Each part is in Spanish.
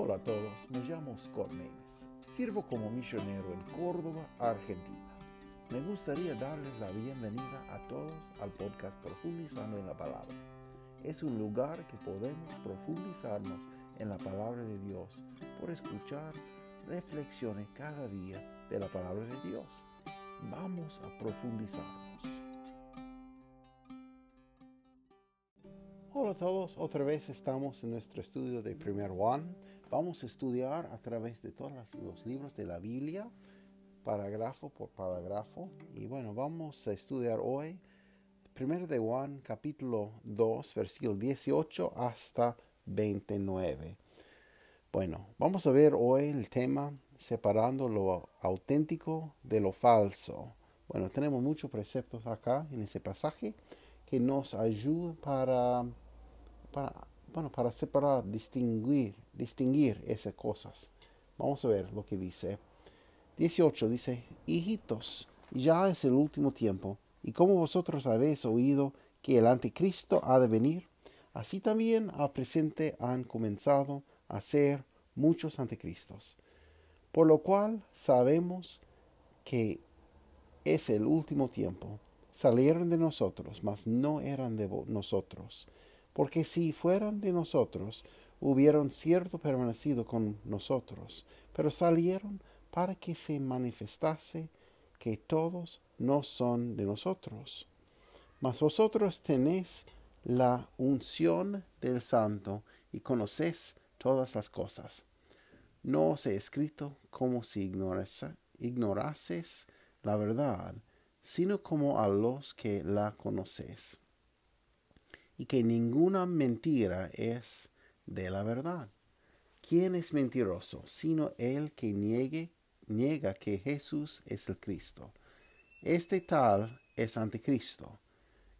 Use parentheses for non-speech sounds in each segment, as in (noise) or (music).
Hola a todos, me llamo Scott Maines. Sirvo como misionero en Córdoba, Argentina. Me gustaría darles la bienvenida a todos al podcast Profundizando en la Palabra. Es un lugar que podemos profundizarnos en la palabra de Dios por escuchar reflexiones cada día de la palabra de Dios. Vamos a profundizarnos. Hola a todos, otra vez estamos en nuestro estudio de Primer Juan. Vamos a estudiar a través de todos los libros de la Biblia, parágrafo por parágrafo. Y bueno, vamos a estudiar hoy Primero de Juan, capítulo 2, versículo 18 hasta 29. Bueno, vamos a ver hoy el tema separando lo auténtico de lo falso. Bueno, tenemos muchos preceptos acá en ese pasaje que nos ayudan para, para, bueno, para separar, distinguir, distinguir esas cosas. Vamos a ver lo que dice. 18 dice, hijitos, ya es el último tiempo, y como vosotros habéis oído que el anticristo ha de venir, así también al presente han comenzado a ser muchos anticristos. Por lo cual sabemos que es el último tiempo. Salieron de nosotros, mas no eran de nosotros. Porque si fueran de nosotros, hubieron cierto permanecido con nosotros. Pero salieron para que se manifestase que todos no son de nosotros. Mas vosotros tenéis la unción del Santo y conocéis todas las cosas. No os he escrito como si ignorases la verdad, sino como a los que la conocéis. Y que ninguna mentira es de la verdad. ¿Quién es mentiroso sino el que niegue, niega que Jesús es el Cristo? Este tal es anticristo,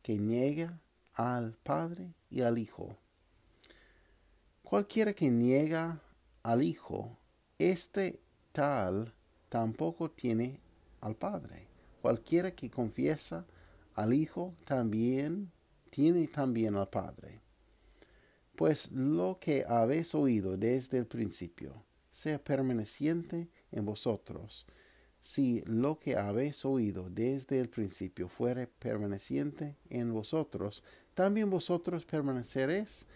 que niega al Padre y al Hijo. Cualquiera que niega al Hijo, este tal tampoco tiene al Padre. Cualquiera que confiesa al Hijo también tiene también al Padre. Pues lo que habéis oído desde el principio sea permaneciente en vosotros. Si lo que habéis oído desde el principio fuere permaneciente en vosotros, también vosotros permaneceréis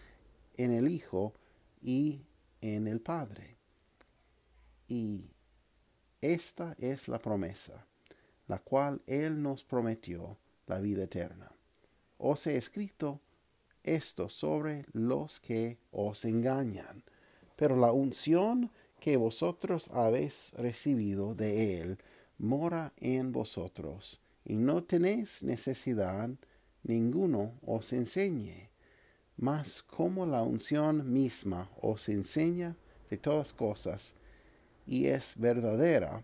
en el Hijo y en el Padre. Y esta es la promesa, la cual Él nos prometió, la vida eterna. Os he escrito esto sobre los que os engañan, pero la unción que vosotros habéis recibido de Él mora en vosotros, y no tenéis necesidad ninguno os enseñe, mas como la unción misma os enseña de todas cosas, y es verdadera,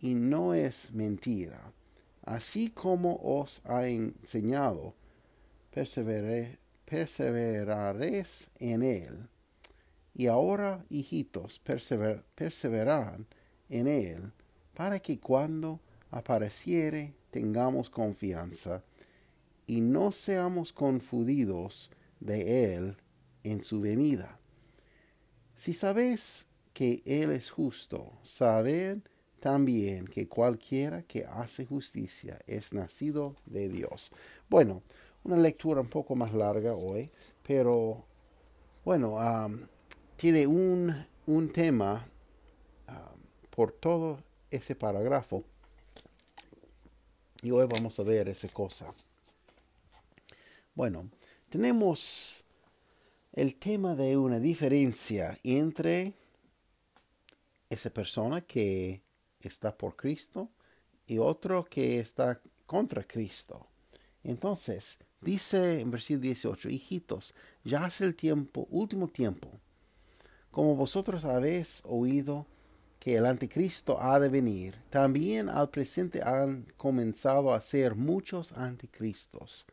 y no es mentira, así como os ha enseñado, perseveraréis en él y ahora, hijitos, persever, perseverad en Él, para que cuando apareciere tengamos confianza y no seamos confundidos de Él en su venida. Si sabéis que Él es justo, sabed también que cualquiera que hace justicia es nacido de Dios. Bueno, una lectura un poco más larga hoy, pero bueno, tiene un, un tema por todo ese parágrafo. Y hoy vamos a ver esa cosa. Bueno, tenemos el tema de una diferencia entre esa persona que está por Cristo y otro que está contra Cristo. Entonces, dice en versículo 18, hijitos, ya hace el tiempo, último tiempo. Como vosotros habéis oído que el anticristo ha de venir, también al presente han comenzado a ser muchos anticristos,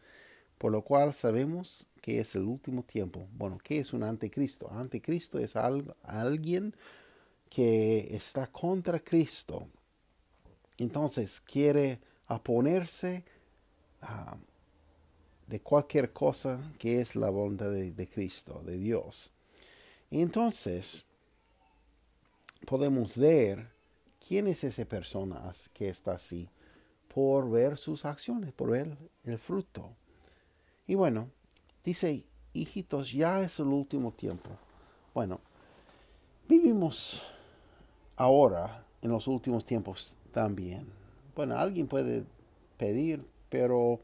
por lo cual sabemos que es el último tiempo. Bueno, ¿qué es un anticristo? Anticristo es alguien que está contra Cristo. Entonces quiere oponerse ah, de cualquier cosa que es la voluntad de Cristo, de Dios. Entonces, podemos ver quién es esa persona que está así por ver sus acciones, por ver el fruto. Y bueno, dice, hijitos, ya es el último tiempo. Bueno, vivimos ahora en los últimos tiempos también. Bueno, alguien puede pedir, pero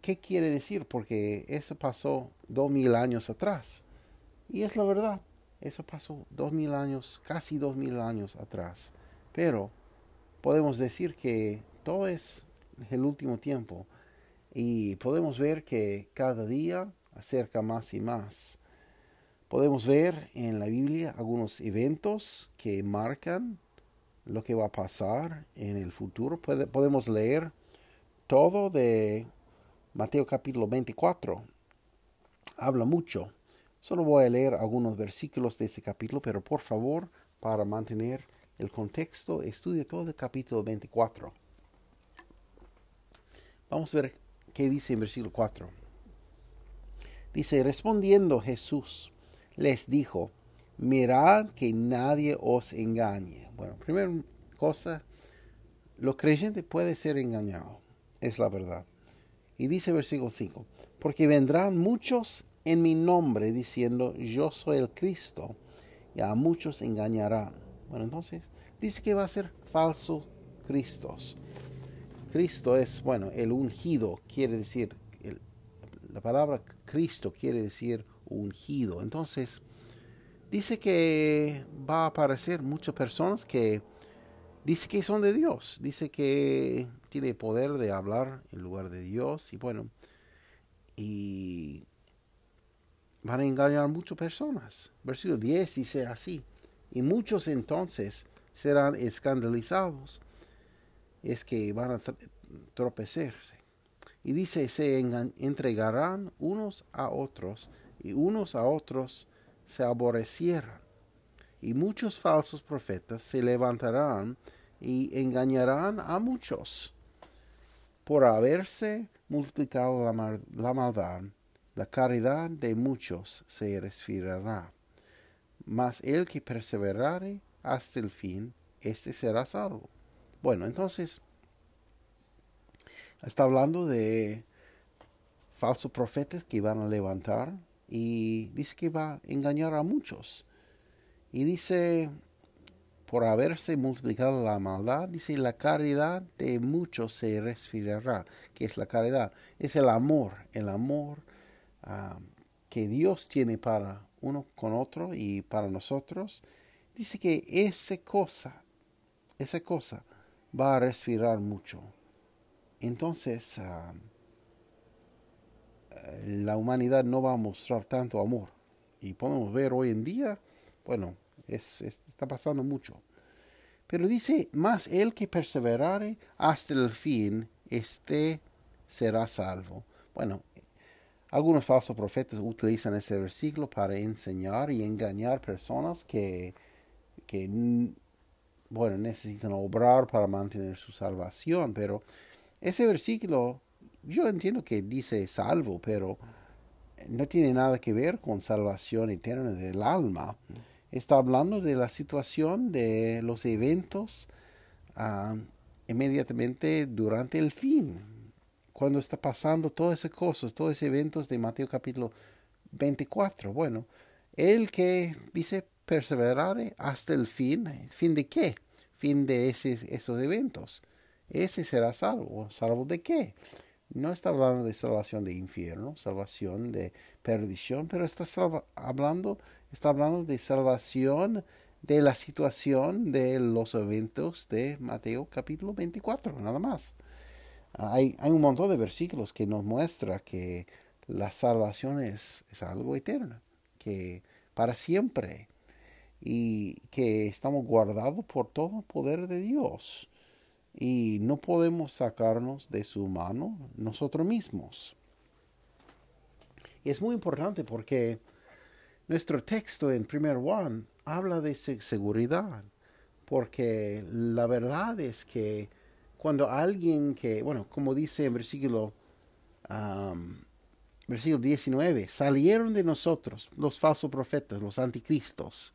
¿qué quiere decir? Porque eso pasó dos mil años atrás. Y es la verdad, eso pasó dos mil años, casi dos mil años atrás. Pero podemos decir que todo es el último tiempo y podemos ver que cada día acerca más y más. Podemos ver en la Biblia algunos eventos que marcan lo que va a pasar en el futuro. podemos leer todo de Mateo capítulo 24. Habla mucho. Solo voy a leer algunos versículos de ese capítulo, pero por favor, para mantener el contexto, estudie todo el capítulo 24. Vamos a ver qué dice en versículo 4. Dice, respondiendo Jesús, les dijo, mirad que nadie os engañe. Bueno, primera cosa, lo creyente puede ser engañado, es la verdad. Y dice versículo 5, porque vendrán muchos en mi nombre diciendo, yo soy el Cristo, y a muchos engañarán. Bueno, entonces dice que va a ser falso Cristos. Cristo es, bueno, el ungido, quiere decir, la palabra Cristo quiere decir ungido. Entonces, dice que va a aparecer muchas personas que dice que son de Dios, dice que tiene poder de hablar en lugar de Dios y bueno, y van a engañar muchas personas. Versículo 10 dice así, y muchos entonces serán escandalizados, es que van a tropecerse. Y dice, se entregarán unos a otros y unos a otros se aborrecieran. Y muchos falsos profetas se levantarán y engañarán a muchos. Por haberse multiplicado la, la maldad, la caridad de muchos se resfriará. Mas el que perseverare hasta el fin, éste será salvo. Bueno, entonces, está hablando de falsos profetas que van a levantar y dice que va a engañar a muchos. Y dice, por haberse multiplicado la maldad, dice, la caridad de muchos se resfriará. ¿Qué es la caridad? Es el amor, el amor que Dios tiene para uno con otro y para nosotros. Dice que esa cosa, esa cosa va a respirar mucho. Entonces, la humanidad no va a mostrar tanto amor. Y podemos ver hoy en día, bueno, es, está pasando mucho. Pero dice, más el que perseverare hasta el fin, este será salvo. Bueno, algunos falsos profetas utilizan ese versículo para enseñar y engañar personas que, que bueno, necesitan obrar para mantener su salvación, pero ese versículo yo entiendo que dice salvo, pero no tiene nada que ver con salvación eterna del alma. Está hablando de la situación de los eventos ah, inmediatamente durante el fin, cuando está pasando todas esas cosas, todos esos eventos de Mateo capítulo 24. Bueno, el que dice perseverare hasta el fin, ¿fin de qué? Fin de esos eventos. Ese será salvo. ¿Salvo de qué? no está hablando de salvación de infierno, salvación de perdición, pero está hablando, está hablando de salvación de la situación de los eventos de Mateo capítulo 24, nada más. Hay, hay un montón de versículos que nos muestra que la salvación es, es algo eterno, que para siempre, y que estamos guardados por todo el poder de Dios y no podemos sacarnos de su mano nosotros mismos. Y es muy importante porque nuestro texto en primer Juan habla de seguridad, porque la verdad es que cuando alguien que, bueno, como dice en versículo, versículo 19, salieron de nosotros los falsos profetas, los anticristos,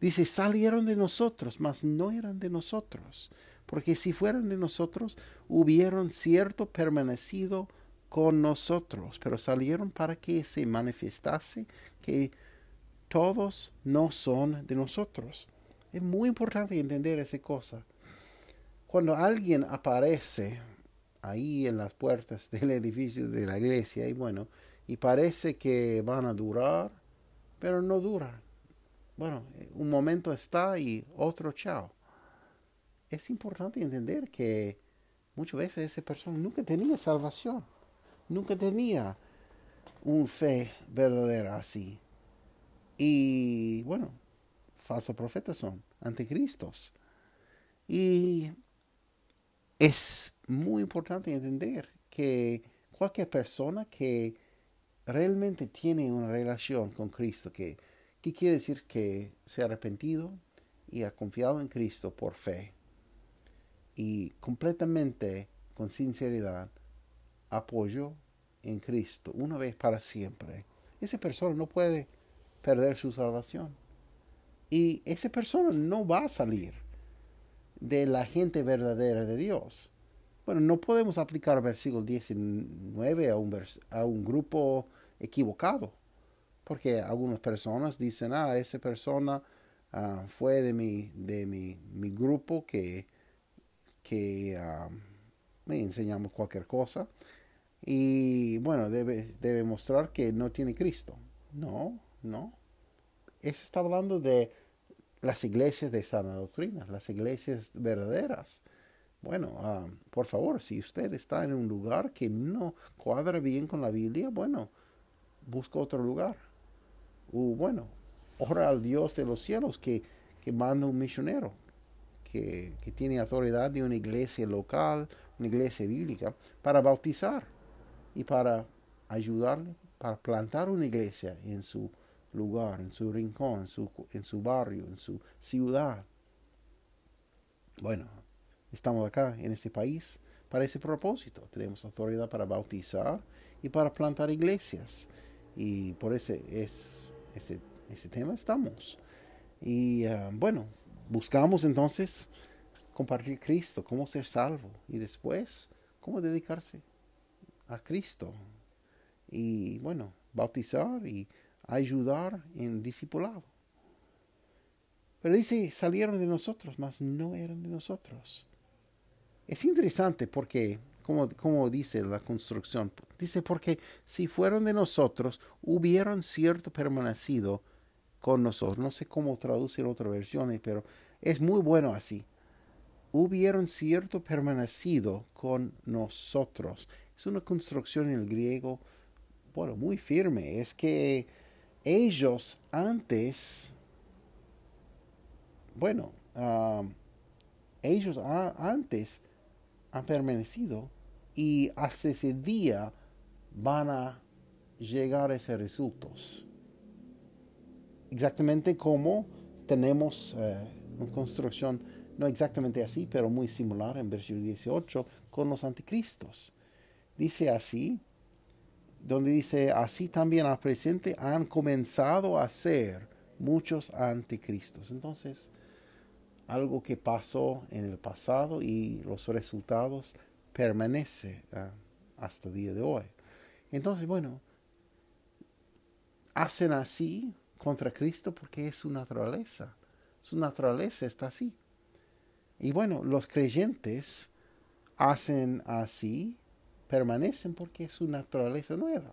Dice, salieron de nosotros, mas no eran de nosotros. Porque si fueran de nosotros, hubieran cierto permanecido con nosotros, pero salieron para que se manifestase que todos no son de nosotros. Es muy importante entender esa cosa. Cuando alguien aparece ahí en las puertas (laughs) del edificio de la iglesia y bueno, y parece que van a durar, pero no duran. Bueno, un momento está y otro chao. Es importante entender que muchas veces esa persona nunca tenía salvación nunca tenía un fe verdadera así. Y bueno, falsos profetas son, anticristos. Y es muy importante entender que cualquier persona que realmente tiene una relación con Cristo, que, que quiere decir que se ha arrepentido y ha confiado en Cristo por fe, y completamente con sinceridad apoyo en Cristo una vez para siempre, esa persona no puede perder su salvación. Y esa persona no va a salir de la gente verdadera de Dios. Bueno, no podemos aplicar versículo 19 a un, a un grupo equivocado, porque algunas personas dicen, ah, esa persona ah, fue de mi, de mi, mi grupo que, que ah, me enseñamos cualquier cosa y bueno, debe, debe mostrar que no tiene Cristo. No, no. Es está hablando de las iglesias de sana doctrina, las iglesias verdaderas. Bueno, ah, por favor, si usted está en un lugar que no cuadra bien con la Biblia, bueno, busca otro lugar. O bueno, ora al Dios de los cielos que, que manda un misionero, que, que tiene autoridad de una iglesia local, una iglesia bíblica, para bautizar y para ayudarle, para plantar una iglesia en su lugar, en su rincón, en su, en su barrio, en su ciudad. Bueno, estamos acá en este país para ese propósito. Tenemos autoridad para bautizar y para plantar iglesias. Y por ese, es, ese, ese tema estamos. Y ah, bueno, buscamos entonces compartir Cristo, cómo ser salvo y después cómo dedicarse a Cristo. Y bueno, bautizar y ayudar en discipulado. Pero dice, salieron de nosotros, mas no eran de nosotros. Es interesante porque, como, como dice la construcción, dice, porque si fueron de nosotros, hubieron cierto permanecido con nosotros. No sé cómo traducir otras versiones, pero es muy bueno así. Hubieron cierto permanecido con nosotros. Es una construcción en el griego, bueno, muy firme. Es que ellos antes, bueno, ellos antes han permanecido y hasta ese día van a llegar a esos resultados. Exactamente como tenemos eh, una construcción, no exactamente así, pero muy similar en versículo 18 con los anticristos dice así, donde dice, así también al presente han comenzado a ser muchos anticristos. Entonces, algo que pasó en el pasado y los resultados permanece ah, hasta el día de hoy. Entonces, bueno, hacen así contra Cristo porque es su naturaleza. Su naturaleza está así. Y bueno, los creyentes hacen así permanecen porque es su naturaleza nueva.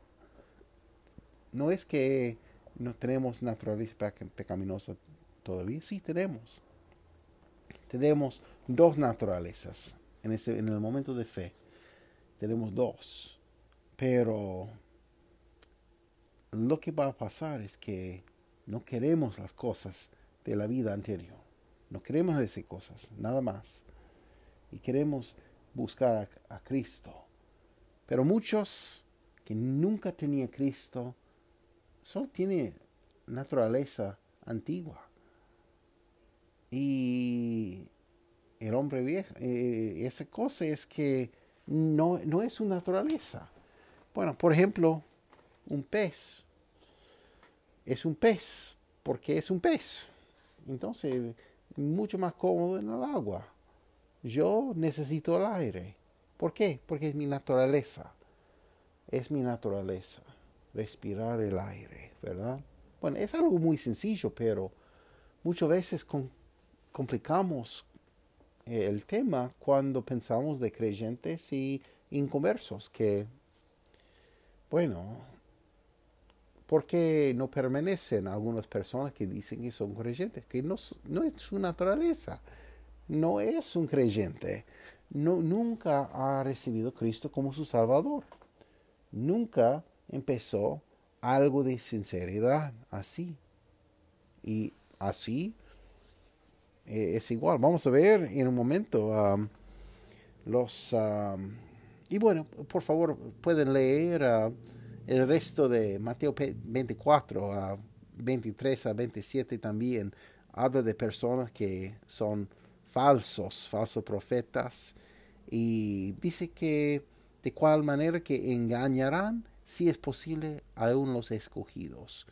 No es que no tenemos naturaleza pecaminosa todavía, sí tenemos. Tenemos dos naturalezas en, el momento de fe. Tenemos dos. Pero lo que va a pasar es que no queremos las cosas de la vida anterior. No queremos esas cosas, nada más. Y queremos buscar a Cristo pero muchos que nunca tenían Cristo solo tienen naturaleza antigua. Y el hombre viejo, eh, esa cosa es que no, no es su naturaleza. Bueno, por ejemplo, un pez. Es un pez porque es un pez. Entonces, mucho más cómodo en el agua. Yo necesito el aire. ¿Por qué? Porque es mi naturaleza. Es mi naturaleza. Respirar el aire, ¿verdad? Bueno, es algo muy sencillo, pero muchas veces complicamos el tema cuando pensamos de creyentes y inconversos que, bueno, ¿por qué no permanecen algunas personas que dicen que son creyentes? Que no es su naturaleza, no es un creyente, no, nunca ha recibido a Cristo como su Salvador, nunca empezó algo de sinceridad así. Y así eh, es igual. Vamos a ver en un momento um, los... Um, y bueno, por favor, pueden leer uh, el resto de Mateo 24, a 23 a 27 también. Habla de personas que son falsos, falsos profetas. Y dice que de cual manera que engañarán, si es posible, aún los escogidos.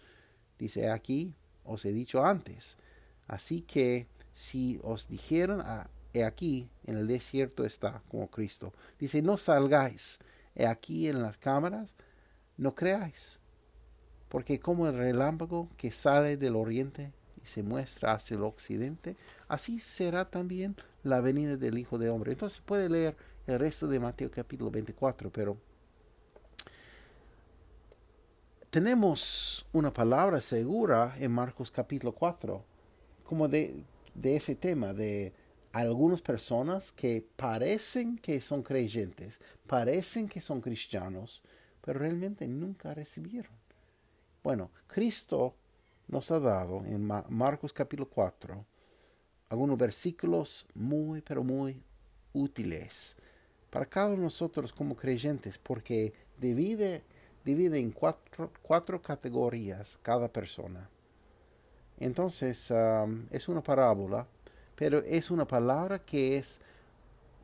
Dice aquí, os he dicho antes. Así que si os dijeron, ah, he aquí en el desierto está como Cristo. Dice, no salgáis, he aquí en las cámaras, no creáis. Porque como el relámpago que sale del oriente y se muestra hacia el occidente, así será también la venida del Hijo de Hombre. Entonces puede leer el resto de Mateo capítulo 24, pero tenemos una palabra segura en Marcos capítulo 4, como de de ese tema, de algunas personas que parecen que son creyentes, parecen que son cristianos, pero realmente nunca recibieron. Bueno, Cristo nos ha dado en Marcos capítulo 4 algunos versículos muy, pero muy útiles para cada uno de nosotros como creyentes, porque divide, divide en cuatro, cuatro categorías cada persona. Entonces, es una parábola, pero es una palabra que es,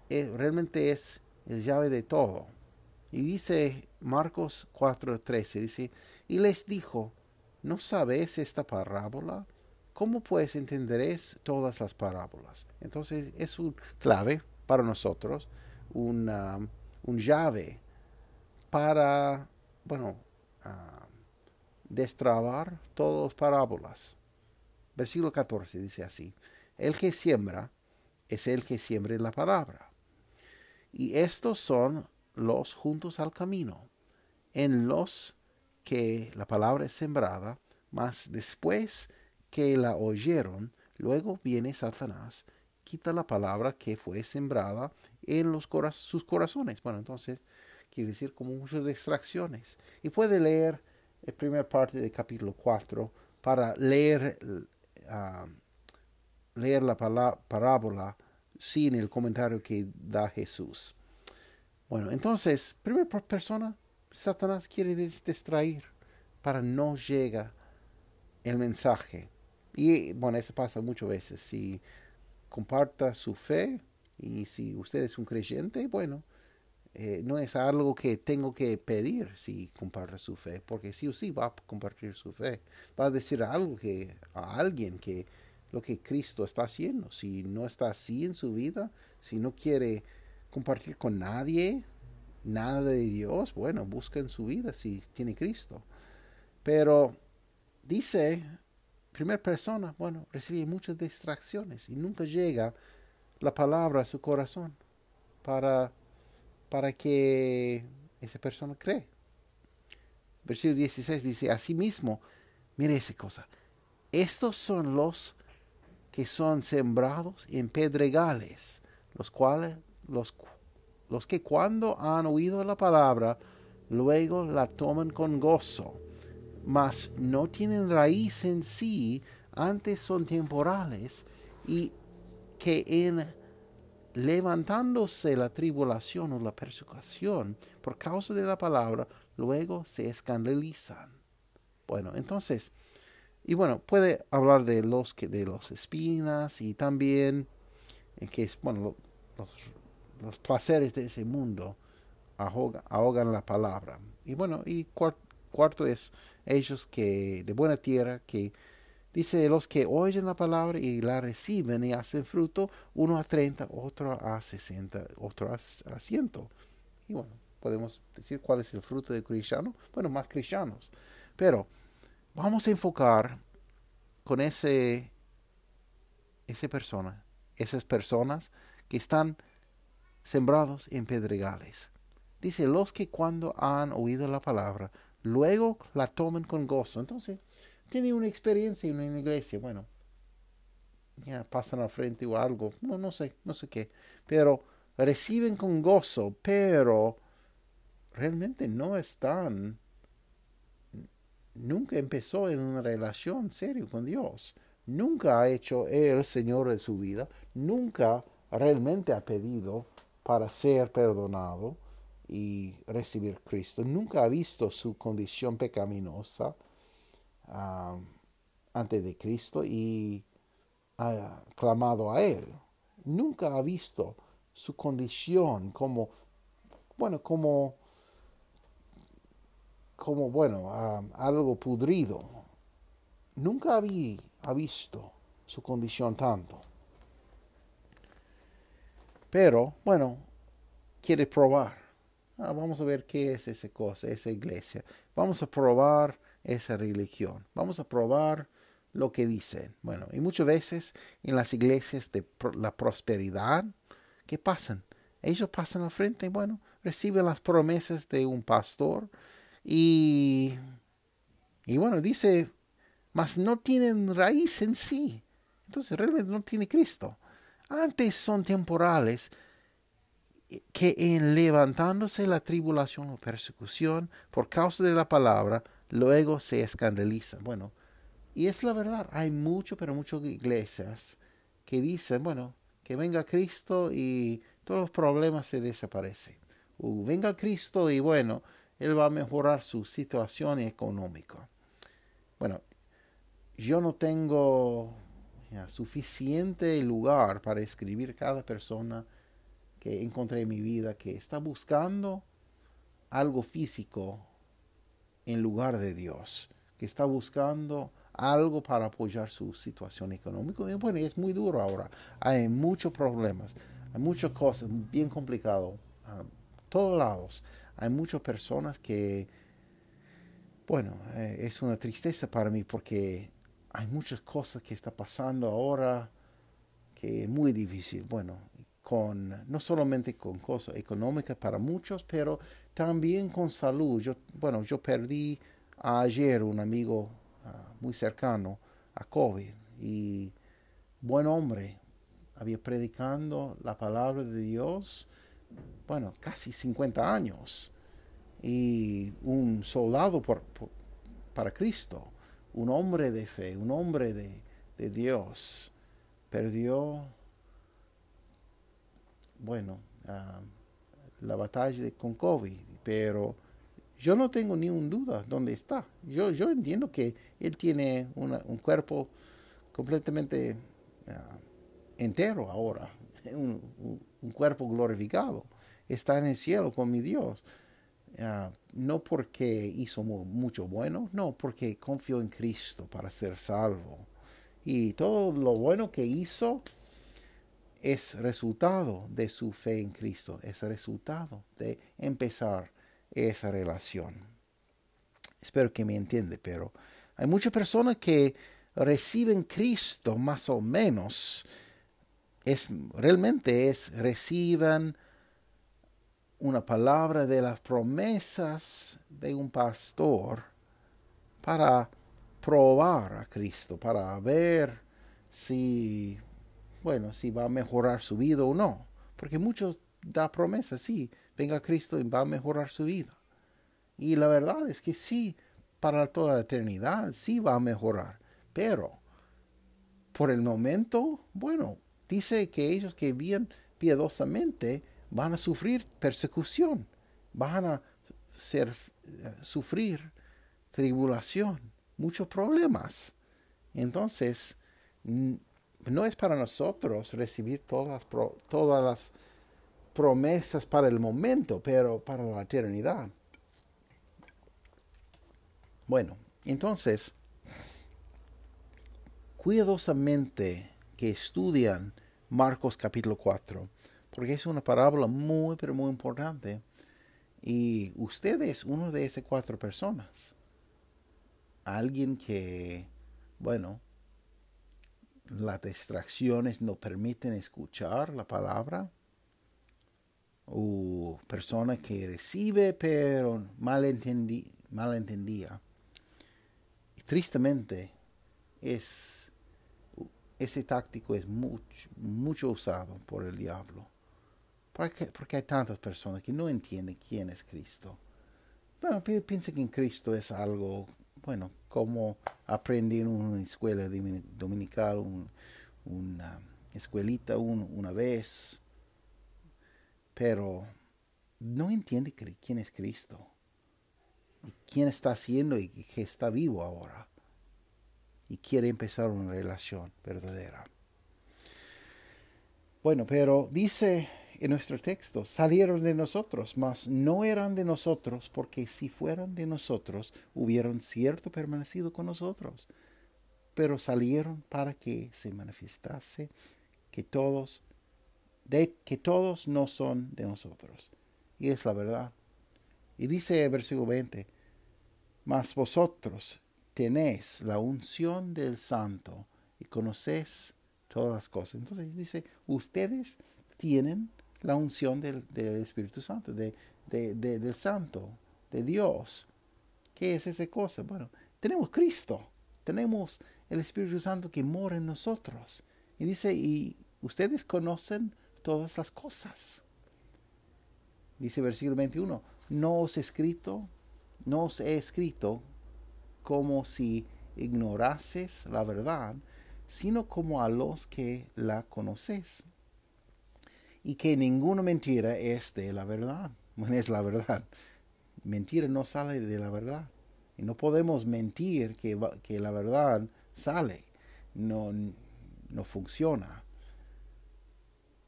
realmente es el llave de todo. Y dice Marcos 4:13, dice, y les dijo, ¿no sabéis esta parábola? ¿Cómo pues entenderéis todas las parábolas? Entonces es un clave para nosotros, una, un llave para, bueno, uh, destrabar todas las parábolas. Versículo 14 dice así, el que siembra es el que siembra la palabra. Y estos son los juntos al camino, en los que la palabra es sembrada, mas después que la oyeron, luego viene Satanás, quita la palabra que fue sembrada en los sus corazones. Bueno, entonces quiere decir como muchas distracciones. Y puede leer la primera parte del capítulo 4 para leer leer la parábola sin el comentario que da Jesús. Bueno, entonces, primera persona, Satanás quiere distraer para no llegar el mensaje. Y bueno, eso pasa muchas veces. Si comparta su fe y si usted es un creyente, bueno, eh, no es algo que tengo que pedir si comparte su fe, porque sí o sí va a compartir su fe. Va a decir algo que, a alguien que lo que Cristo está haciendo. Si no está así en su vida, si no quiere compartir con nadie nada de Dios, bueno, busca en su vida si tiene Cristo. Pero dice, primera persona, bueno, recibe muchas distracciones y nunca llega la palabra a su corazón para para que esa persona cree. Versículo 16 dice, asimismo, mire esa cosa, estos son los que son sembrados en pedregales, los cuales, los, los que cuando han oído la palabra, luego la toman con gozo, mas no tienen raíz en sí, antes son temporales y que en levantándose la tribulación o la persecución por causa de la palabra, luego se escandalizan. Bueno, entonces, y bueno, puede hablar de los que de los espinas y también en que es bueno los, los, placeres de ese mundo ahogan, la palabra. Y bueno, y cuarto es ellos que de buena tierra que Dice, los que oyen la palabra y la reciben y hacen fruto, uno a 30, otro a 60, otro a, a 100. Y bueno, podemos decir cuál es el fruto de cristiano. Bueno, más cristianos. Pero vamos a enfocar con ese, esa persona, esas personas que están sembrados en pedregales. Dice, los que cuando han oído la palabra, luego la toman con gozo. Entonces, tiene una experiencia en una iglesia, bueno, ya pasan al frente o algo, no, no sé, no sé qué, pero reciben con gozo, pero realmente no están, nunca empezó en una relación seria con Dios, nunca ha hecho el Señor de su vida, nunca realmente ha pedido para ser perdonado y recibir Cristo, nunca ha visto su condición pecaminosa, antes de Cristo y ha clamado a Él. Nunca ha visto su condición como, bueno, como, como, bueno, algo pudrido. Nunca había, ha visto su condición tanto. Pero, bueno, quiere probar. Ah, vamos a ver qué es esa cosa, esa iglesia. Vamos a probar esa religión. Vamos a probar lo que dicen. Bueno, y muchas veces en las iglesias de la prosperidad, ¿qué pasan? Ellos pasan al frente, bueno, reciben las promesas de un pastor y, y bueno, dice, mas no tienen raíz en sí. Entonces realmente no tiene Cristo. Antes son temporales que en levantándose la tribulación o persecución por causa de la palabra, luego se escandalizan. Bueno, y es la verdad, hay mucho, pero muchas iglesias que dicen, bueno, que venga Cristo y todos los problemas se desaparecen. O venga Cristo y bueno, Él va a mejorar su situación económica. Bueno, yo no tengo suficiente lugar para escribir cada persona que encontré en mi vida que está buscando algo físico en lugar de Dios, que está buscando algo para apoyar su situación económica. Y bueno, es muy duro ahora. Hay muchos problemas, hay muchas cosas bien complicadas a todos lados. Hay muchas personas que, bueno, eh, es una tristeza para mí porque hay muchas cosas que está pasando ahora que es muy difícil. Bueno, con no solamente con cosas económicas para muchos, pero también con salud. Yo, bueno, yo perdí ayer un amigo ah, muy cercano a COVID y buen hombre, había predicando la palabra de Dios, bueno, casi 50 años y un soldado por, para Cristo, un hombre de fe, un hombre de, de Dios, perdió bueno, ah, la batalla con COVID, pero yo no tengo ni un duda dónde está. Yo, yo entiendo que él tiene un cuerpo completamente ah, entero ahora, (laughs) un, cuerpo glorificado. Está en el cielo con mi Dios. Ah, no porque hizo mucho bueno, no, porque confió en Cristo para ser salvo. Y todo lo bueno que hizo, es resultado de su fe en Cristo, es resultado de empezar esa relación. Espero que me entiende, pero hay muchas personas que reciben Cristo más o menos. Es, realmente es, reciben una palabra de las promesas de un pastor para probar a Cristo, para ver si bueno, si va a mejorar su vida o no. Porque muchos da promesas, sí, venga Cristo y va a mejorar su vida. Y la verdad es que sí, para toda la eternidad, sí va a mejorar. Pero, por el momento, bueno, dice que ellos que viven piadosamente van a sufrir persecución, van a ser, eh, sufrir tribulación, muchos problemas. Entonces, no es para nosotros recibir todas todas las promesas para el momento, pero para la eternidad. Bueno, entonces, cuidadosamente que estudian Marcos capítulo 4, porque es una parábola muy, pero muy importante. Y usted es uno de esas cuatro personas. Alguien que, bueno, las distracciones no permiten escuchar la palabra. O persona que recibe pero malentendía. Y tristemente, es, ese táctico es mucho usado por el diablo. Porque, porque hay tantas personas que no entienden quién es Cristo. Bueno, piensan que en Cristo es algo, bueno, como aprender en una escuela dominical, una escuelita una vez, pero no entiende quién es Cristo, quién está haciendo y que está vivo ahora, y quiere empezar una relación verdadera. Bueno, pero dice en nuestro texto, salieron de nosotros, mas no eran de nosotros, porque si fueran de nosotros, hubieran cierto permanecido con nosotros. Pero salieron para que se manifestase que todos, de que todos no son de nosotros. Y es la verdad. Y dice el versículo 20, mas vosotros tenéis la unción del santo y conocéis todas las cosas. Entonces dice, ustedes tienen la unción del, Espíritu Santo, de, del Santo, de Dios. ¿Qué es esa cosa? Bueno, tenemos Cristo, tenemos el Espíritu Santo que mora en nosotros. Y dice, y ustedes conocen todas las cosas. Dice versículo 21, no os he escrito, no os he escrito como si ignorases la verdad, sino como a los que la conocéis y que ninguna mentira es de la verdad. (laughs) Bueno, es la verdad. Mentira no sale de la verdad. Y no podemos mentir que, que la verdad sale. No, no funciona.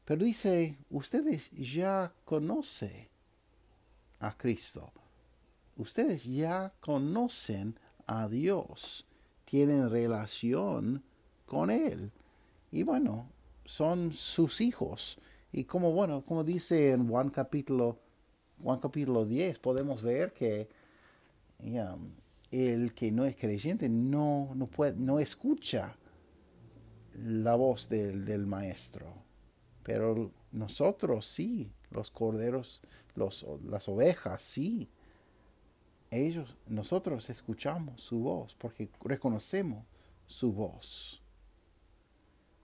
Pero dice, ustedes ya conocen a Cristo. Ustedes ya conocen a Dios. Tienen relación con Él. Y bueno, son sus hijos. Y como bueno, como dice en Juan capítulo, Juan capítulo 10, podemos ver que el que no es creyente no, no, puede, no escucha la voz del, del maestro. Pero nosotros sí, los corderos, los, las ovejas sí. Ellos, nosotros escuchamos su voz porque reconocemos su voz.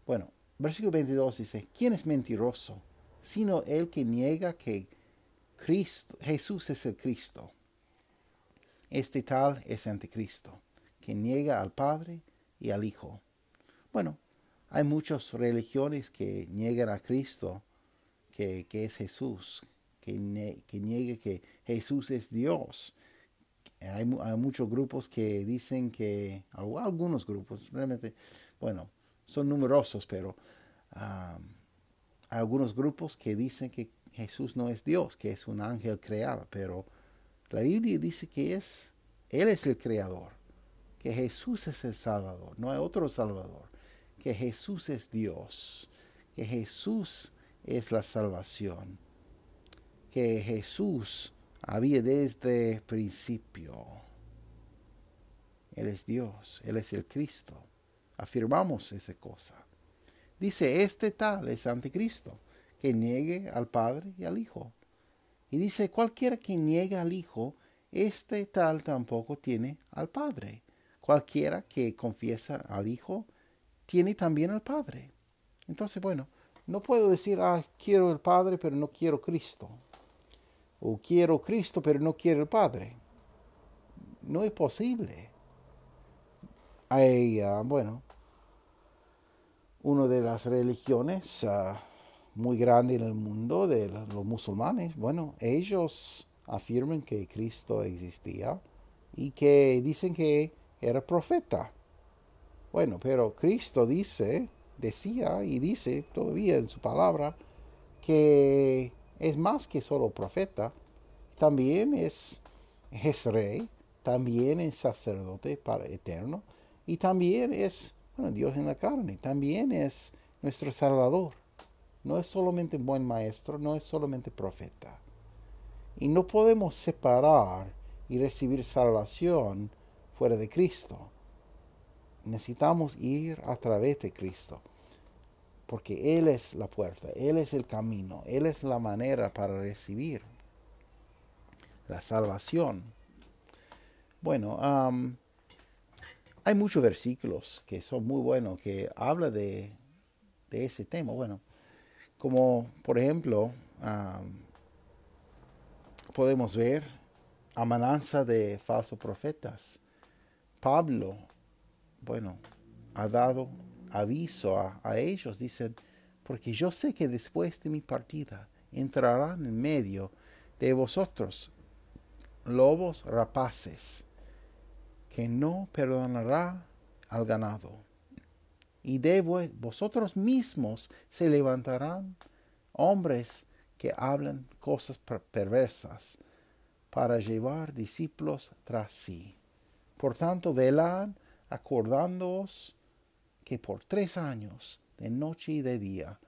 Bueno, Versículo 22 dice, ¿quién es mentiroso? Sino el que niega que Cristo, Jesús es el Cristo. Este tal es anticristo, que niega al Padre y al Hijo. Bueno, hay muchas religiones que niegan a Cristo, que, es Jesús, que, que niegan que Jesús es Dios. Hay, hay, muchos grupos que dicen que, algunos grupos, realmente, bueno, son numerosos, pero hay algunos grupos que dicen que Jesús no es Dios, que es un ángel creado, pero la Biblia dice que es, Él es el creador, que Jesús es el Salvador, no hay otro Salvador, que Jesús es Dios, que Jesús es la salvación, que Jesús había desde principio. Él es Dios, Él es el Cristo. Afirmamos esa cosa. Dice, este tal es anticristo, que niegue al Padre y al Hijo. Y dice, cualquiera que niegue al Hijo, este tal tampoco tiene al Padre. Cualquiera que confiesa al Hijo, tiene también al Padre. Entonces, bueno, no puedo decir, ah, quiero el Padre, pero no quiero Cristo. O quiero Cristo, pero no quiero el Padre. No es posible. Hay, ah, bueno, una de las religiones ah, muy grande en el mundo de los musulmanes. Bueno, ellos afirman que Cristo existía y que dicen que era profeta. Bueno, pero Cristo dice, decía y dice todavía en su palabra que es más que solo profeta, también es, es rey, también es sacerdote para eterno y también es Bueno, Dios en la carne también es nuestro Salvador. No es solamente buen maestro, no es solamente profeta. Y no podemos separar y recibir salvación fuera de Cristo. Necesitamos ir a través de Cristo, porque Él es la puerta, Él es el camino, Él es la manera para recibir la salvación. Bueno, hay muchos versículos que son muy buenos, que habla de, ese tema. Bueno, como por ejemplo, podemos ver amananza de falsos profetas. Pablo, bueno, ha dado aviso a, a, ellos, dicen, porque yo sé que después de mi partida entrarán en medio de vosotros lobos rapaces, que no perdonará al ganado. Y de vosotros mismos se levantarán hombres que hablan cosas perversas para llevar discípulos tras sí. Por tanto, velad acordándoos que por tres años, de noche y de día,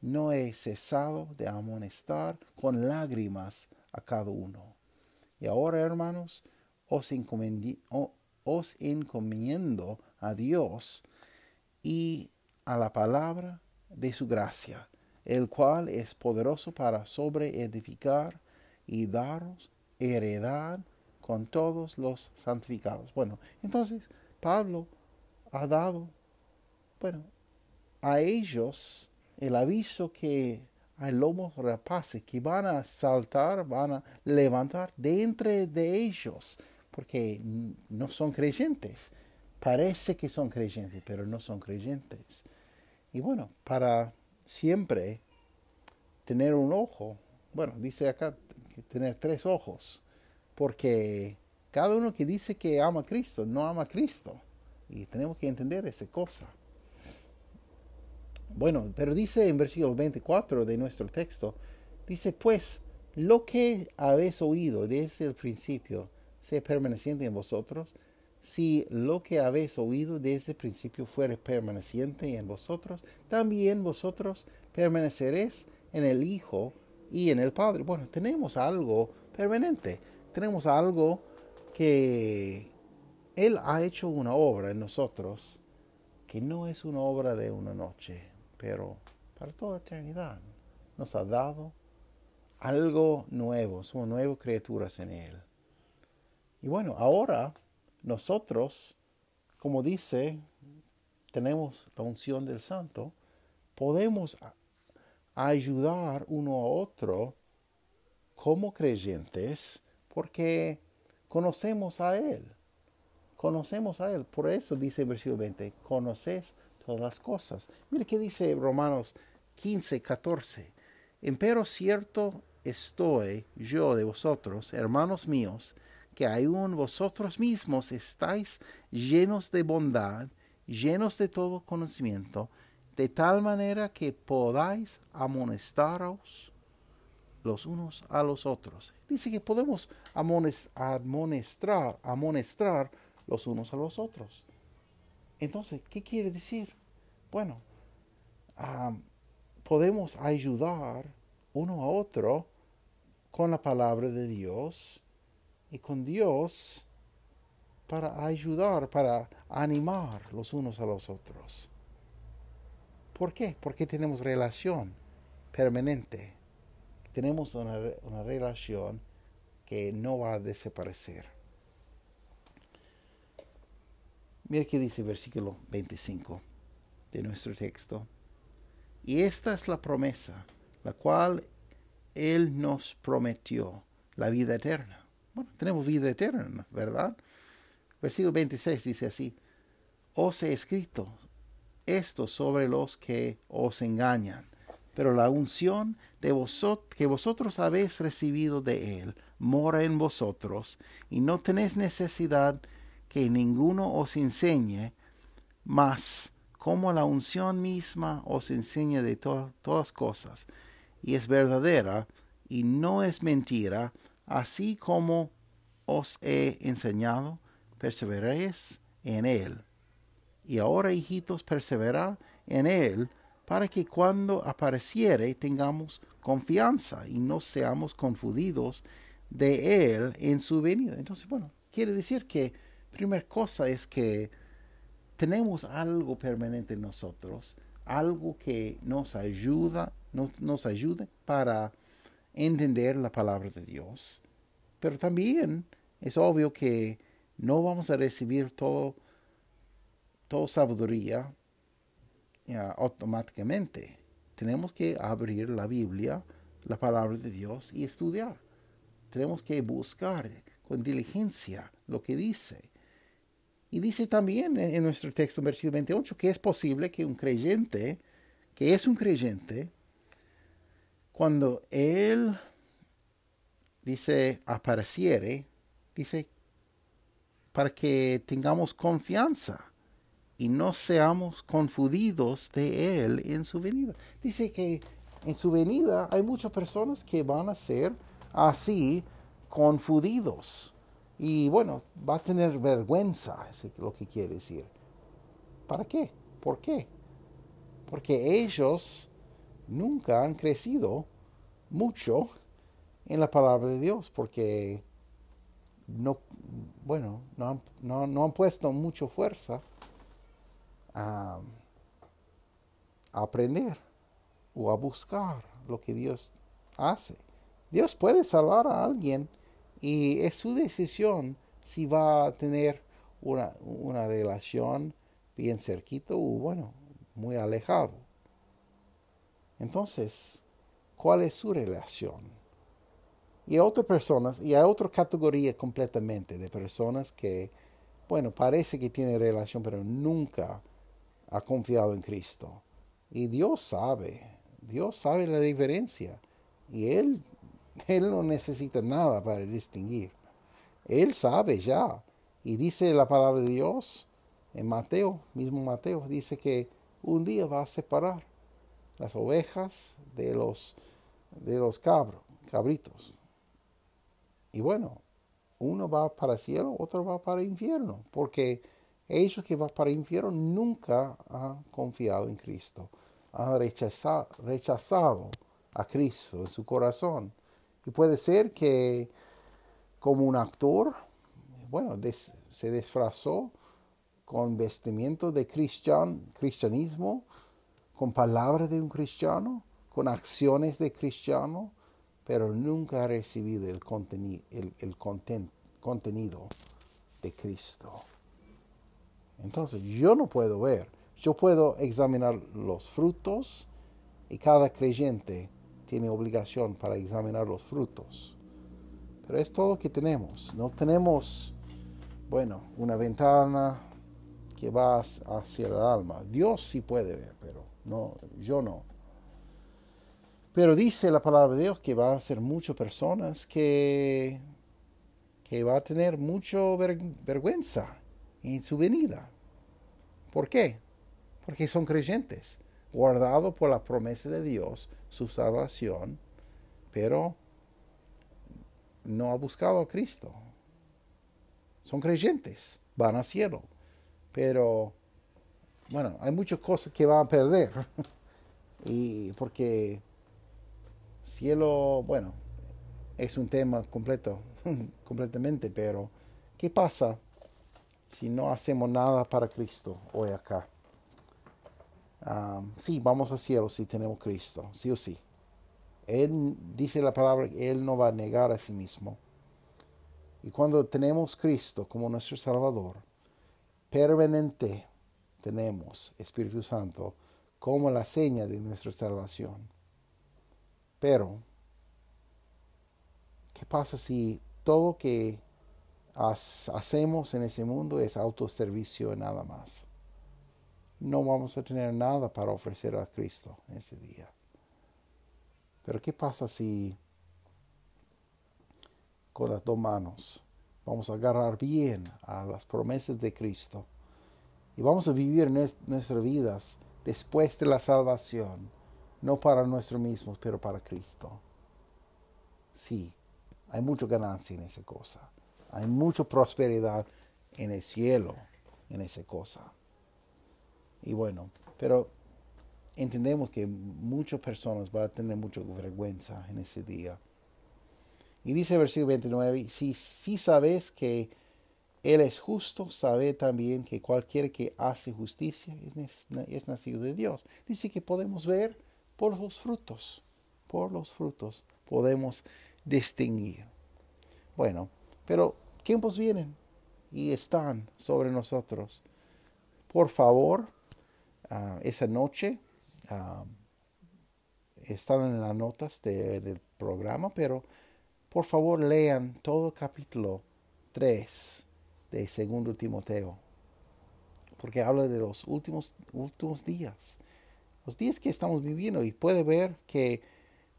no he cesado de amonestar con lágrimas a cada uno. Y ahora, hermanos, os, os encomiendo a Dios y a la palabra de su gracia el cual es poderoso para sobreedificar y daros heredad con todos los santificados. Bueno, entonces Pablo ha dado, bueno, a ellos el aviso que hay lomos rapaces que van a saltar, van a levantar de entre de ellos, porque no son creyentes. Parece que son creyentes, pero no son creyentes. Y bueno, para siempre tener un ojo. Bueno, dice acá que tener tres ojos, porque cada uno que dice que ama a Cristo no ama a Cristo. Y tenemos que entender esa cosa. Bueno, pero dice en versículo 24 de nuestro texto, dice, pues lo que habéis oído desde el principio sea permaneciente en vosotros, si lo que habéis oído desde el principio fuere permaneciente en vosotros, también vosotros permaneceréis en el Hijo y en el Padre. Bueno, tenemos algo permanente, tenemos algo que Él ha hecho una obra en nosotros que no es una obra de una noche, pero para toda eternidad. Nos ha dado algo nuevo, somos nuevas criaturas en Él. Y bueno, ahora nosotros, como dice, tenemos la unción del Santo, podemos ayudar uno a otro como creyentes porque conocemos a Él. Conocemos a Él. Por eso dice el versículo 20, conoces todas las cosas. Mire qué dice Romanos 15, 14. Empero cierto estoy yo de vosotros, hermanos míos, que aún vosotros mismos estáis llenos de bondad, llenos de todo conocimiento, de tal manera que podáis amonestaros los unos a los otros. Dice que podemos amonestar, amonestar los unos a los otros. Entonces, ¿qué quiere decir? Bueno, podemos ayudar uno a otro con la palabra de Dios y con Dios para ayudar, para animar los unos a los otros. ¿Por qué? Porque tenemos relación permanente. Tenemos una, relación que no va a desaparecer. Mira qué dice el versículo 25 de nuestro texto. Y esta es la promesa, la cual Él nos prometió, la vida eterna. Tenemos vida eterna, ¿verdad? Versículo 26 dice así, os he escrito esto sobre los que os engañan. Pero la unción de vosotros, que vosotros habéis recibido de Él mora en vosotros, y no tenéis necesidad que ninguno os enseñe, mas como la unción misma os enseña de todas cosas, y es verdadera, y no es mentira, así como os he enseñado, perseveréis en Él Y ahora, hijitos, perseverad en Él, para que cuando apareciere tengamos confianza y no seamos confundidos de Él en su venida. Entonces, bueno, quiere decir que, primera cosa es que tenemos algo permanente en nosotros, algo que nos ayuda, nos ayude para entender la palabra de Dios. Pero también es obvio que no vamos a recibir todo, toda sabiduría automáticamente. Tenemos que abrir la Biblia, la palabra de Dios y estudiar. Tenemos que buscar con diligencia lo que dice. Y dice también en nuestro texto, versículo 28, que es posible que un creyente, que es un creyente, cuando él dice apareciere, dice para que tengamos confianza y no seamos confundidos de Él en su venida. Dice que en su venida hay muchas personas que van a ser así confundidos. Y bueno, va a tener vergüenza, es lo que quiere decir. ¿Para qué? ¿Por qué? Porque ellos nunca han crecido mucho en la palabra de Dios, porque no, bueno, no han, no, han puesto mucha fuerza a, aprender o a buscar lo que Dios hace. Dios puede salvar a alguien y es su decisión si va a tener una, una relación bien cerquito o bueno, muy alejado. Entonces, ¿cuál es su relación? Y hay otras personas, y hay otra categoría completamente de personas que, bueno, parece que tienen relación, pero nunca ha confiado en Cristo. Y Dios sabe, Dios sabe la diferencia. Y Él, (laughs) Él no necesita nada para distinguir. Él sabe ya. Y dice la palabra de Dios en Mateo, mismo Mateo, dice que un día va a separar las ovejas de los, de los cabros, cabritos. Y bueno, uno va para el cielo, otro va para el infierno, porque ellos que van para el infierno nunca han confiado en Cristo, han rechazado, a Cristo en su corazón. Y puede ser que como un actor, bueno, se disfrazó con vestimiento de cristian, cristianismo, con palabras de un cristiano, con acciones de cristiano, pero nunca ha recibido el, contenido, de Cristo. Entonces yo no puedo ver, yo puedo examinar los frutos y cada creyente tiene obligación para examinar los frutos. Pero es todo lo que tenemos. No tenemos, bueno, una ventana que va hacia el alma. Dios sí puede ver, pero no, yo no. Pero dice la palabra de Dios que va a ser muchas personas que, que va a tener mucha vergüenza en su venida. ¿Por qué? Porque son creyentes, guardados por la promesa de Dios, su salvación, pero no ha buscado a Cristo. Son creyentes, van a cielo, pero bueno, hay muchas cosas que van a perder. (laughs) y porque cielo, bueno, es un tema completo, (laughs) completamente, pero ¿qué pasa si no hacemos nada para Cristo hoy acá? sí, vamos al cielo si tenemos Cristo, sí o sí. Él dice la palabra que Él no va a negar a sí mismo. Y cuando tenemos Cristo como nuestro Salvador, permanente tenemos Espíritu Santo como la seña de nuestra salvación. Pero, ¿qué pasa si todo que hacemos en ese mundo es autoservicio nada más? No vamos a tener nada para ofrecer a Cristo ese día. Pero ¿qué pasa si con las dos manos vamos a agarrar bien a las promesas de Cristo y vamos a vivir nuestras vidas después de la salvación? no para nosotros mismos, pero para Cristo. Sí, hay mucha ganancia en esa cosa. Hay mucha prosperidad en el cielo, en esa cosa. Y bueno, pero entendemos que muchas personas van a tener mucha vergüenza en ese día. Y dice el versículo 29, si, si sabes que Él es justo, sabe también que cualquiera que hace justicia es, nacido de Dios. Dice que podemos ver por los frutos, por los frutos podemos distinguir. Bueno, pero tiempos vienen y están sobre nosotros. Por favor, ah, esa noche uh, están en las notas del programa, pero por favor lean todo el capítulo 3 de Segundo Timoteo, porque habla de los últimos, últimos días, los días que estamos viviendo y puede ver que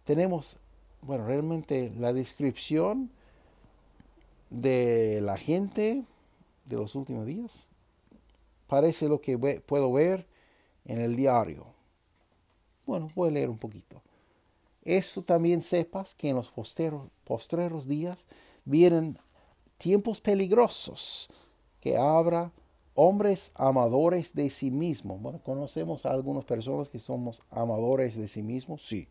tenemos, bueno, realmente la descripción de la gente de los últimos días parece lo que puedo ver en el diario bueno, voy a leer un poquito. Esto también sepas que en los postreros días vienen tiempos peligrosos, que habrá hombres amadores de sí mismos. Bueno, conocemos a algunas personas que somos amadores de sí mismos, sí.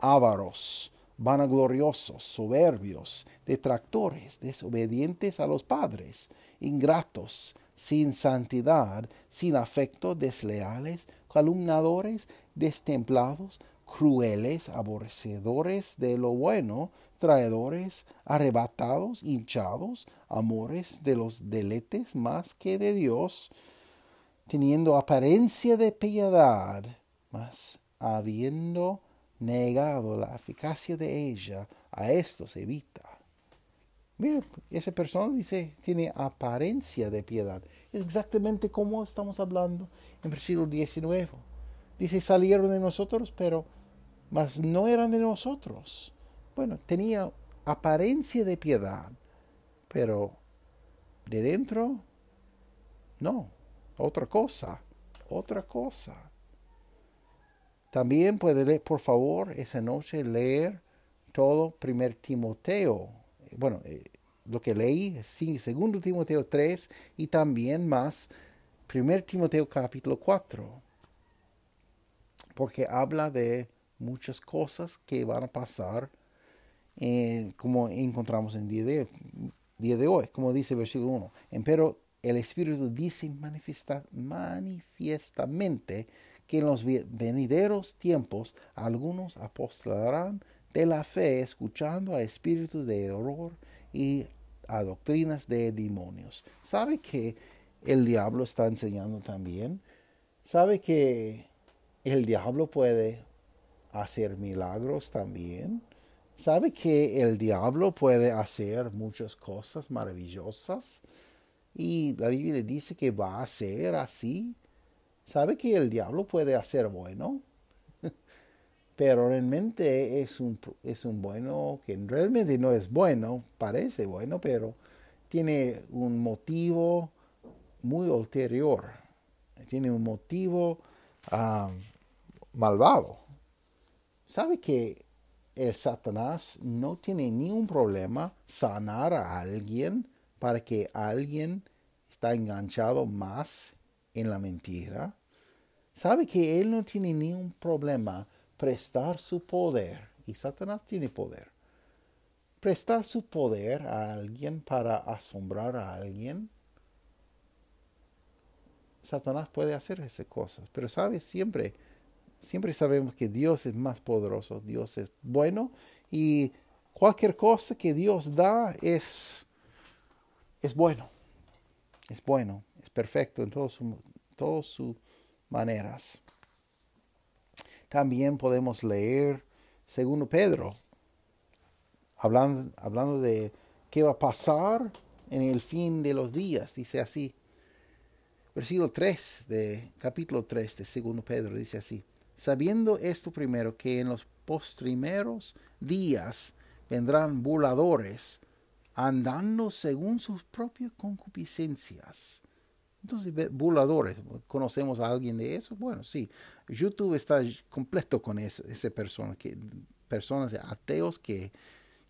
Ávaros, vanagloriosos, soberbios, detractores, desobedientes a los padres, ingratos, sin santidad, sin afecto, desleales, calumnadores, destemplados, crueles, aborrecedores de lo bueno, traidores, arrebatados, hinchados, amores de los deletes más que de Dios, teniendo apariencia de piedad, mas habiendo negado la eficacia de ella, a estos evita. Mira, esa persona dice, tiene apariencia de piedad. Exactamente como estamos hablando en versículo 19. Dice, salieron de nosotros, pero mas no eran de nosotros. Bueno, tenía apariencia de piedad, pero de dentro, no, otra cosa, otra cosa. También puede leer, por favor, esa noche leer todo primer Timoteo. Bueno, eh, lo que leí, sí, segundo Timoteo 3 y también más primer Timoteo capítulo 4 porque habla de muchas cosas que van a pasar eh, como encontramos en día de, día de hoy, como dice el versículo 1. Pero el Espíritu dice manifiesta, manifiestamente que en los venideros tiempos algunos apostalarán de la fe escuchando a espíritus de error y a doctrinas de demonios. ¿Sabe que el diablo está enseñando también? ¿Sabe que el diablo puede hacer milagros también. ¿Sabe que el diablo puede hacer muchas cosas maravillosas? Y la Biblia dice que va a ser así. ¿Sabe que el diablo puede hacer bueno? (laughs) Pero realmente es un, es un bueno que realmente no es bueno, parece bueno, pero tiene un motivo muy ulterior. Tiene un motivo ah, malvado. ¿Sabe que el Satanás no tiene ni un problema sanar a alguien para que alguien está enganchado más en la mentira? ¿Sabe que él no tiene ni un problema prestar su poder? Y Satanás tiene poder. Prestar su poder a alguien para asombrar a alguien. Satanás puede hacer esas cosas, pero sabe siempre siempre sabemos que Dios es más poderoso, Dios es bueno y cualquier cosa que Dios da es, es bueno, es bueno, es perfecto en todas sus maneras. También podemos leer segundo Pedro, hablando, hablando de qué va a pasar en el fin de los días, dice así. Versículo 3 de capítulo 3 de segundo Pedro dice así sabiendo esto primero, que en los postrimeros días vendrán burladores, andando según sus propias concupiscencias. Entonces, burladores, ¿conocemos a alguien de eso? Bueno, sí. YouTube está completo con esa persona, que, personas ateos que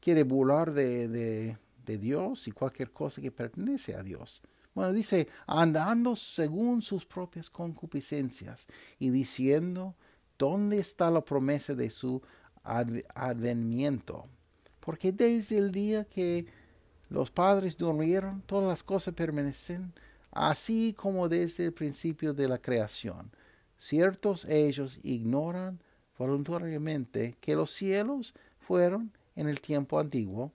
quiere burlar de, de Dios y cualquier cosa que pertenece a Dios. Bueno, dice, andando según sus propias concupiscencias y diciendo, ¿dónde está la promesa de su advenimiento? Porque desde el día que los padres durmieron, todas las cosas permanecen, así como desde el principio de la creación. Ciertos ellos ignoran voluntariamente que los cielos fueron en el tiempo antiguo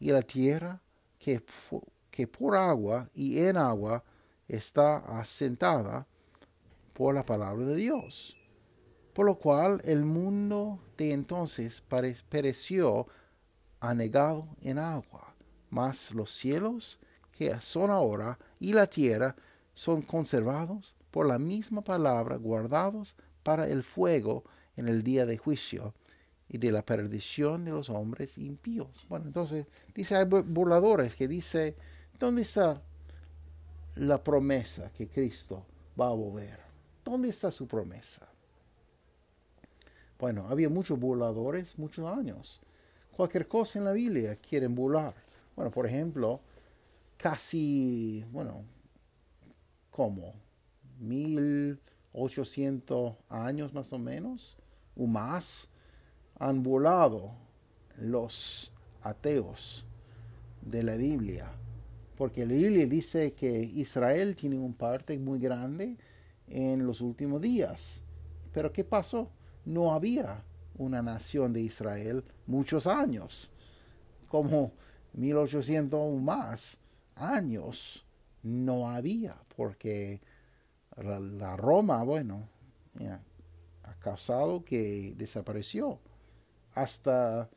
y la tierra que, que por agua y en agua está asentada por la palabra de Dios. Por lo cual el mundo de entonces pereció anegado en agua, mas los cielos que son ahora y la tierra son conservados por la misma palabra, guardados para el fuego en el día de juicio y de la perdición de los hombres impíos. Bueno, entonces dice, hay burladores que dice, ¿dónde está la promesa que Cristo va a volver? ¿Dónde está su promesa? Bueno, había muchos burladores muchos años. Cualquier cosa en la Biblia quieren burlar. Bueno, por ejemplo, casi, bueno, como 1800 años más o menos, o más, han burlado los ateos de la Biblia. Porque la Biblia dice que Israel tiene un parte muy grande en los últimos días. Pero ¿qué pasó? No había una nación de Israel muchos años, como 1800 o más años no había, porque la, Roma, bueno, ha causado que desapareció hasta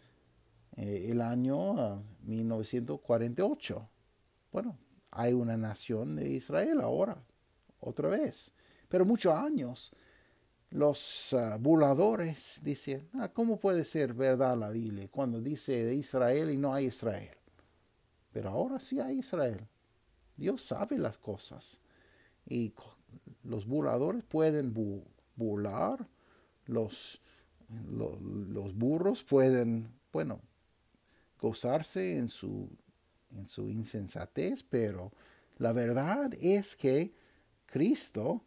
eh, el año 1948. Ah, bueno, hay una nación de Israel ahora, otra vez. Pero muchos años los uh, burladores dicen, ah, ¿cómo puede ser verdad la Biblia cuando dice de Israel y no hay Israel? Pero ahora sí hay Israel. Dios sabe las cosas. Y los burladores pueden burlar, los, los burros pueden, bueno, gozarse en su, en su insensatez, pero la verdad es que Cristo,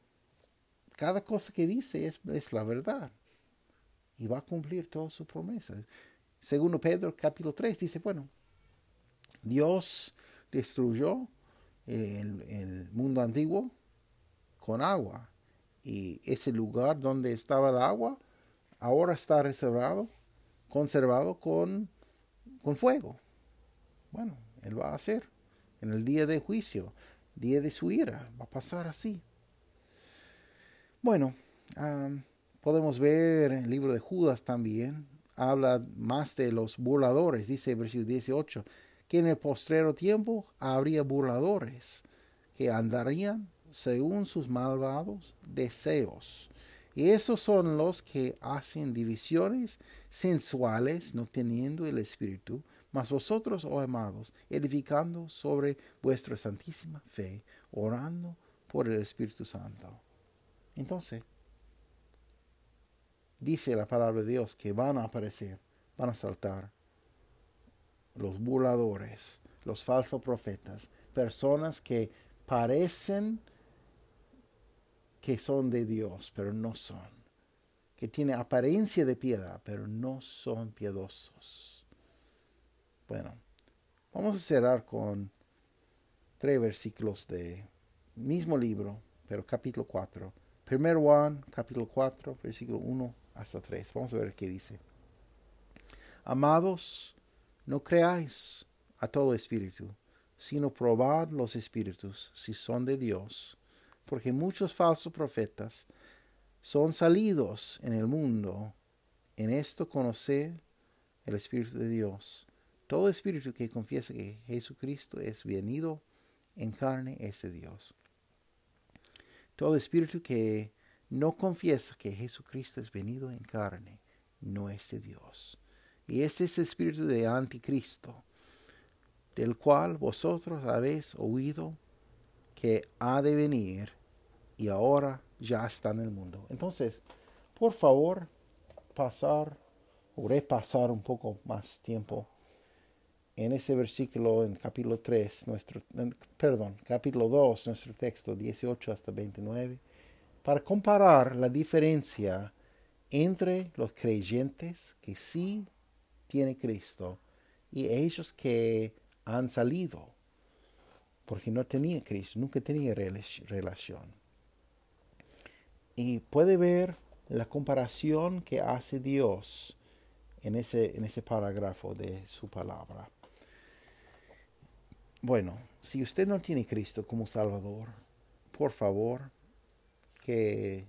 cada cosa que dice es, es la verdad y va a cumplir todas sus promesas. Segundo Pedro capítulo 3 dice, bueno, Dios destruyó el, mundo antiguo con agua y ese lugar donde estaba el agua ahora está reservado, conservado con, con fuego. Bueno, Él va a hacer en el día de juicio, día de su ira, va a pasar así. Bueno, podemos ver el libro de Judas también, habla más de los burladores, dice versículo 18, que en el postrero tiempo habría burladores que andarían según sus malvados deseos y esos son los que hacen divisiones sensuales, no teniendo el Espíritu, mas vosotros, oh amados, edificando sobre vuestra santísima fe, orando por el Espíritu Santo. Entonces, dice la palabra de Dios que van a aparecer, van a saltar los burladores, los falsos profetas, personas que parecen que son de Dios, pero no son. Que tiene apariencia de piedad, pero no son piedosos. Bueno, vamos a cerrar con tres versículos de mismo libro, pero capítulo 4. Primero Juan, capítulo 4, versículo 1 hasta 3. Vamos a ver qué dice. Amados, no creáis a todo espíritu, sino probad los espíritus si son de Dios porque muchos falsos profetas son salidos en el mundo. En esto conocer el Espíritu de Dios. Todo espíritu que confiesa que Jesucristo es venido en carne es de Dios. Todo espíritu que no confiesa que Jesucristo es venido en carne no es de Dios. Y este es el espíritu de anticristo, del cual vosotros habéis oído que ha de venir y ahora ya está en el mundo. Entonces, por favor, pasar o repasar un poco más tiempo en ese versículo, en capítulo 3, nuestro, perdón, capítulo 2, nuestro texto 18 hasta 29, para comparar la diferencia entre los creyentes que sí tienen Cristo y ellos que han salido porque no tenía Cristo, nunca tenía relación. Y puede ver la comparación que hace Dios en ese, en ese parágrafo de su palabra. Bueno, si usted no tiene Cristo como Salvador, por favor, que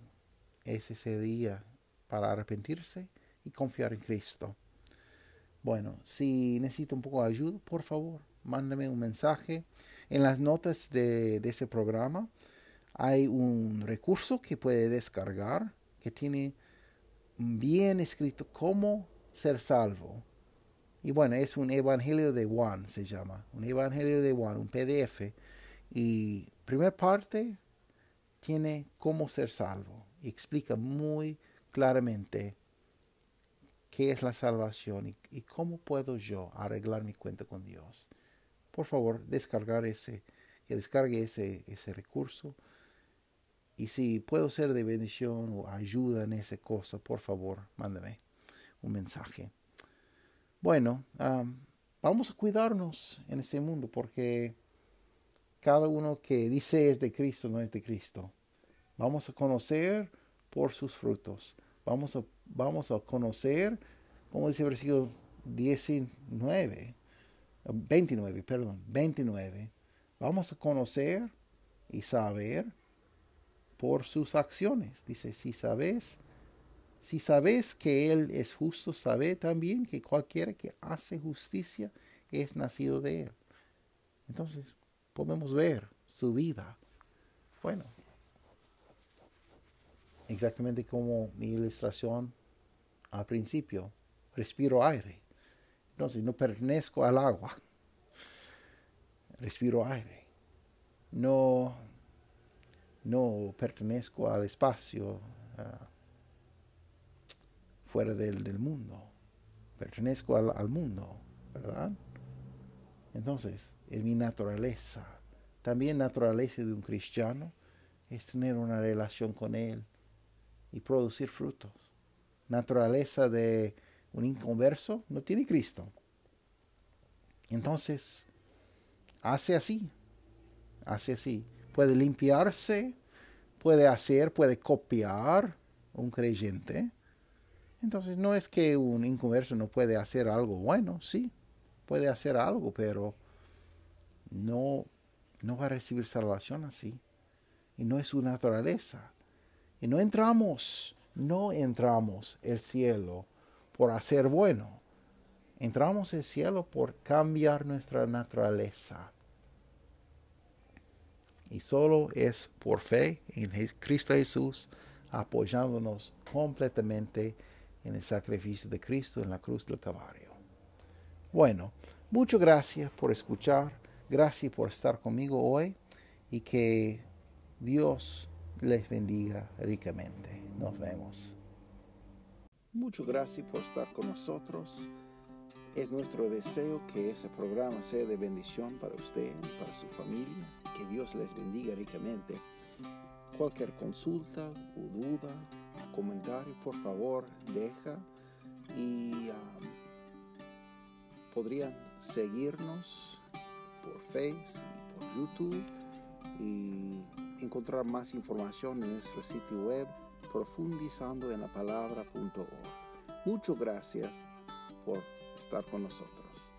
es ese día para arrepentirse y confiar en Cristo. Bueno, si necesita un poco de ayuda, por favor, mándame un mensaje. En las notas de, ese programa hay un recurso que puede descargar que tiene bien escrito cómo ser salvo. Y bueno, es un Evangelio de Juan, se llama. Un Evangelio de Juan, un PDF. Y primera parte tiene cómo ser salvo. Y explica muy claramente qué es la salvación y cómo puedo yo arreglar mi cuenta con Dios por favor, descargar ese, que descargue ese, ese recurso. Y si puedo ser de bendición o ayuda en esa cosa, por favor, mándame un mensaje. Bueno, vamos a cuidarnos en ese mundo porque cada uno que dice es de Cristo no es de Cristo. Vamos a conocer por sus frutos. Vamos a, vamos a conocer, como dice el versículo 19, 29, perdón, 29, vamos a conocer y saber por sus acciones. Dice, si sabes, si sabes que Él es justo, sabe también que cualquiera que hace justicia es nacido de Él. Entonces, podemos ver su vida. Bueno, exactamente como mi ilustración al principio, respiro aire. Entonces, no pertenezco al agua. (laughs) Respiro aire. No, no pertenezco al espacio ah, fuera del, mundo. Pertenezco al, al mundo, ¿verdad? Entonces, es mi naturaleza. También naturaleza de un cristiano es tener una relación con Él y producir frutos. Naturaleza de un inconverso no tiene Cristo. Entonces, hace así, hace así. Puede limpiarse, puede hacer, puede copiar un creyente. Entonces, no es que un inconverso no puede hacer algo bueno, sí, puede hacer algo, pero no, no va a recibir salvación así. Y no es su naturaleza. Y no entramos, no entramos el cielo por hacer bueno. Entramos al cielo por cambiar nuestra naturaleza. Y solo es por fe en Cristo Jesús, apoyándonos completamente en el sacrificio de Cristo en la cruz del Calvario. Bueno, muchas gracias por escuchar, gracias por estar conmigo hoy y que Dios les bendiga ricamente. Nos vemos. Muchas gracias por estar con nosotros. Es nuestro deseo que ese programa sea de bendición para usted y para su familia. Que Dios les bendiga ricamente. Cualquier consulta o duda, comentario, por favor, deja. Y um, podrían seguirnos por Facebook y por YouTube y encontrar más información en nuestro sitio web profundizando en la palabra.org. Muchas gracias por estar con nosotros.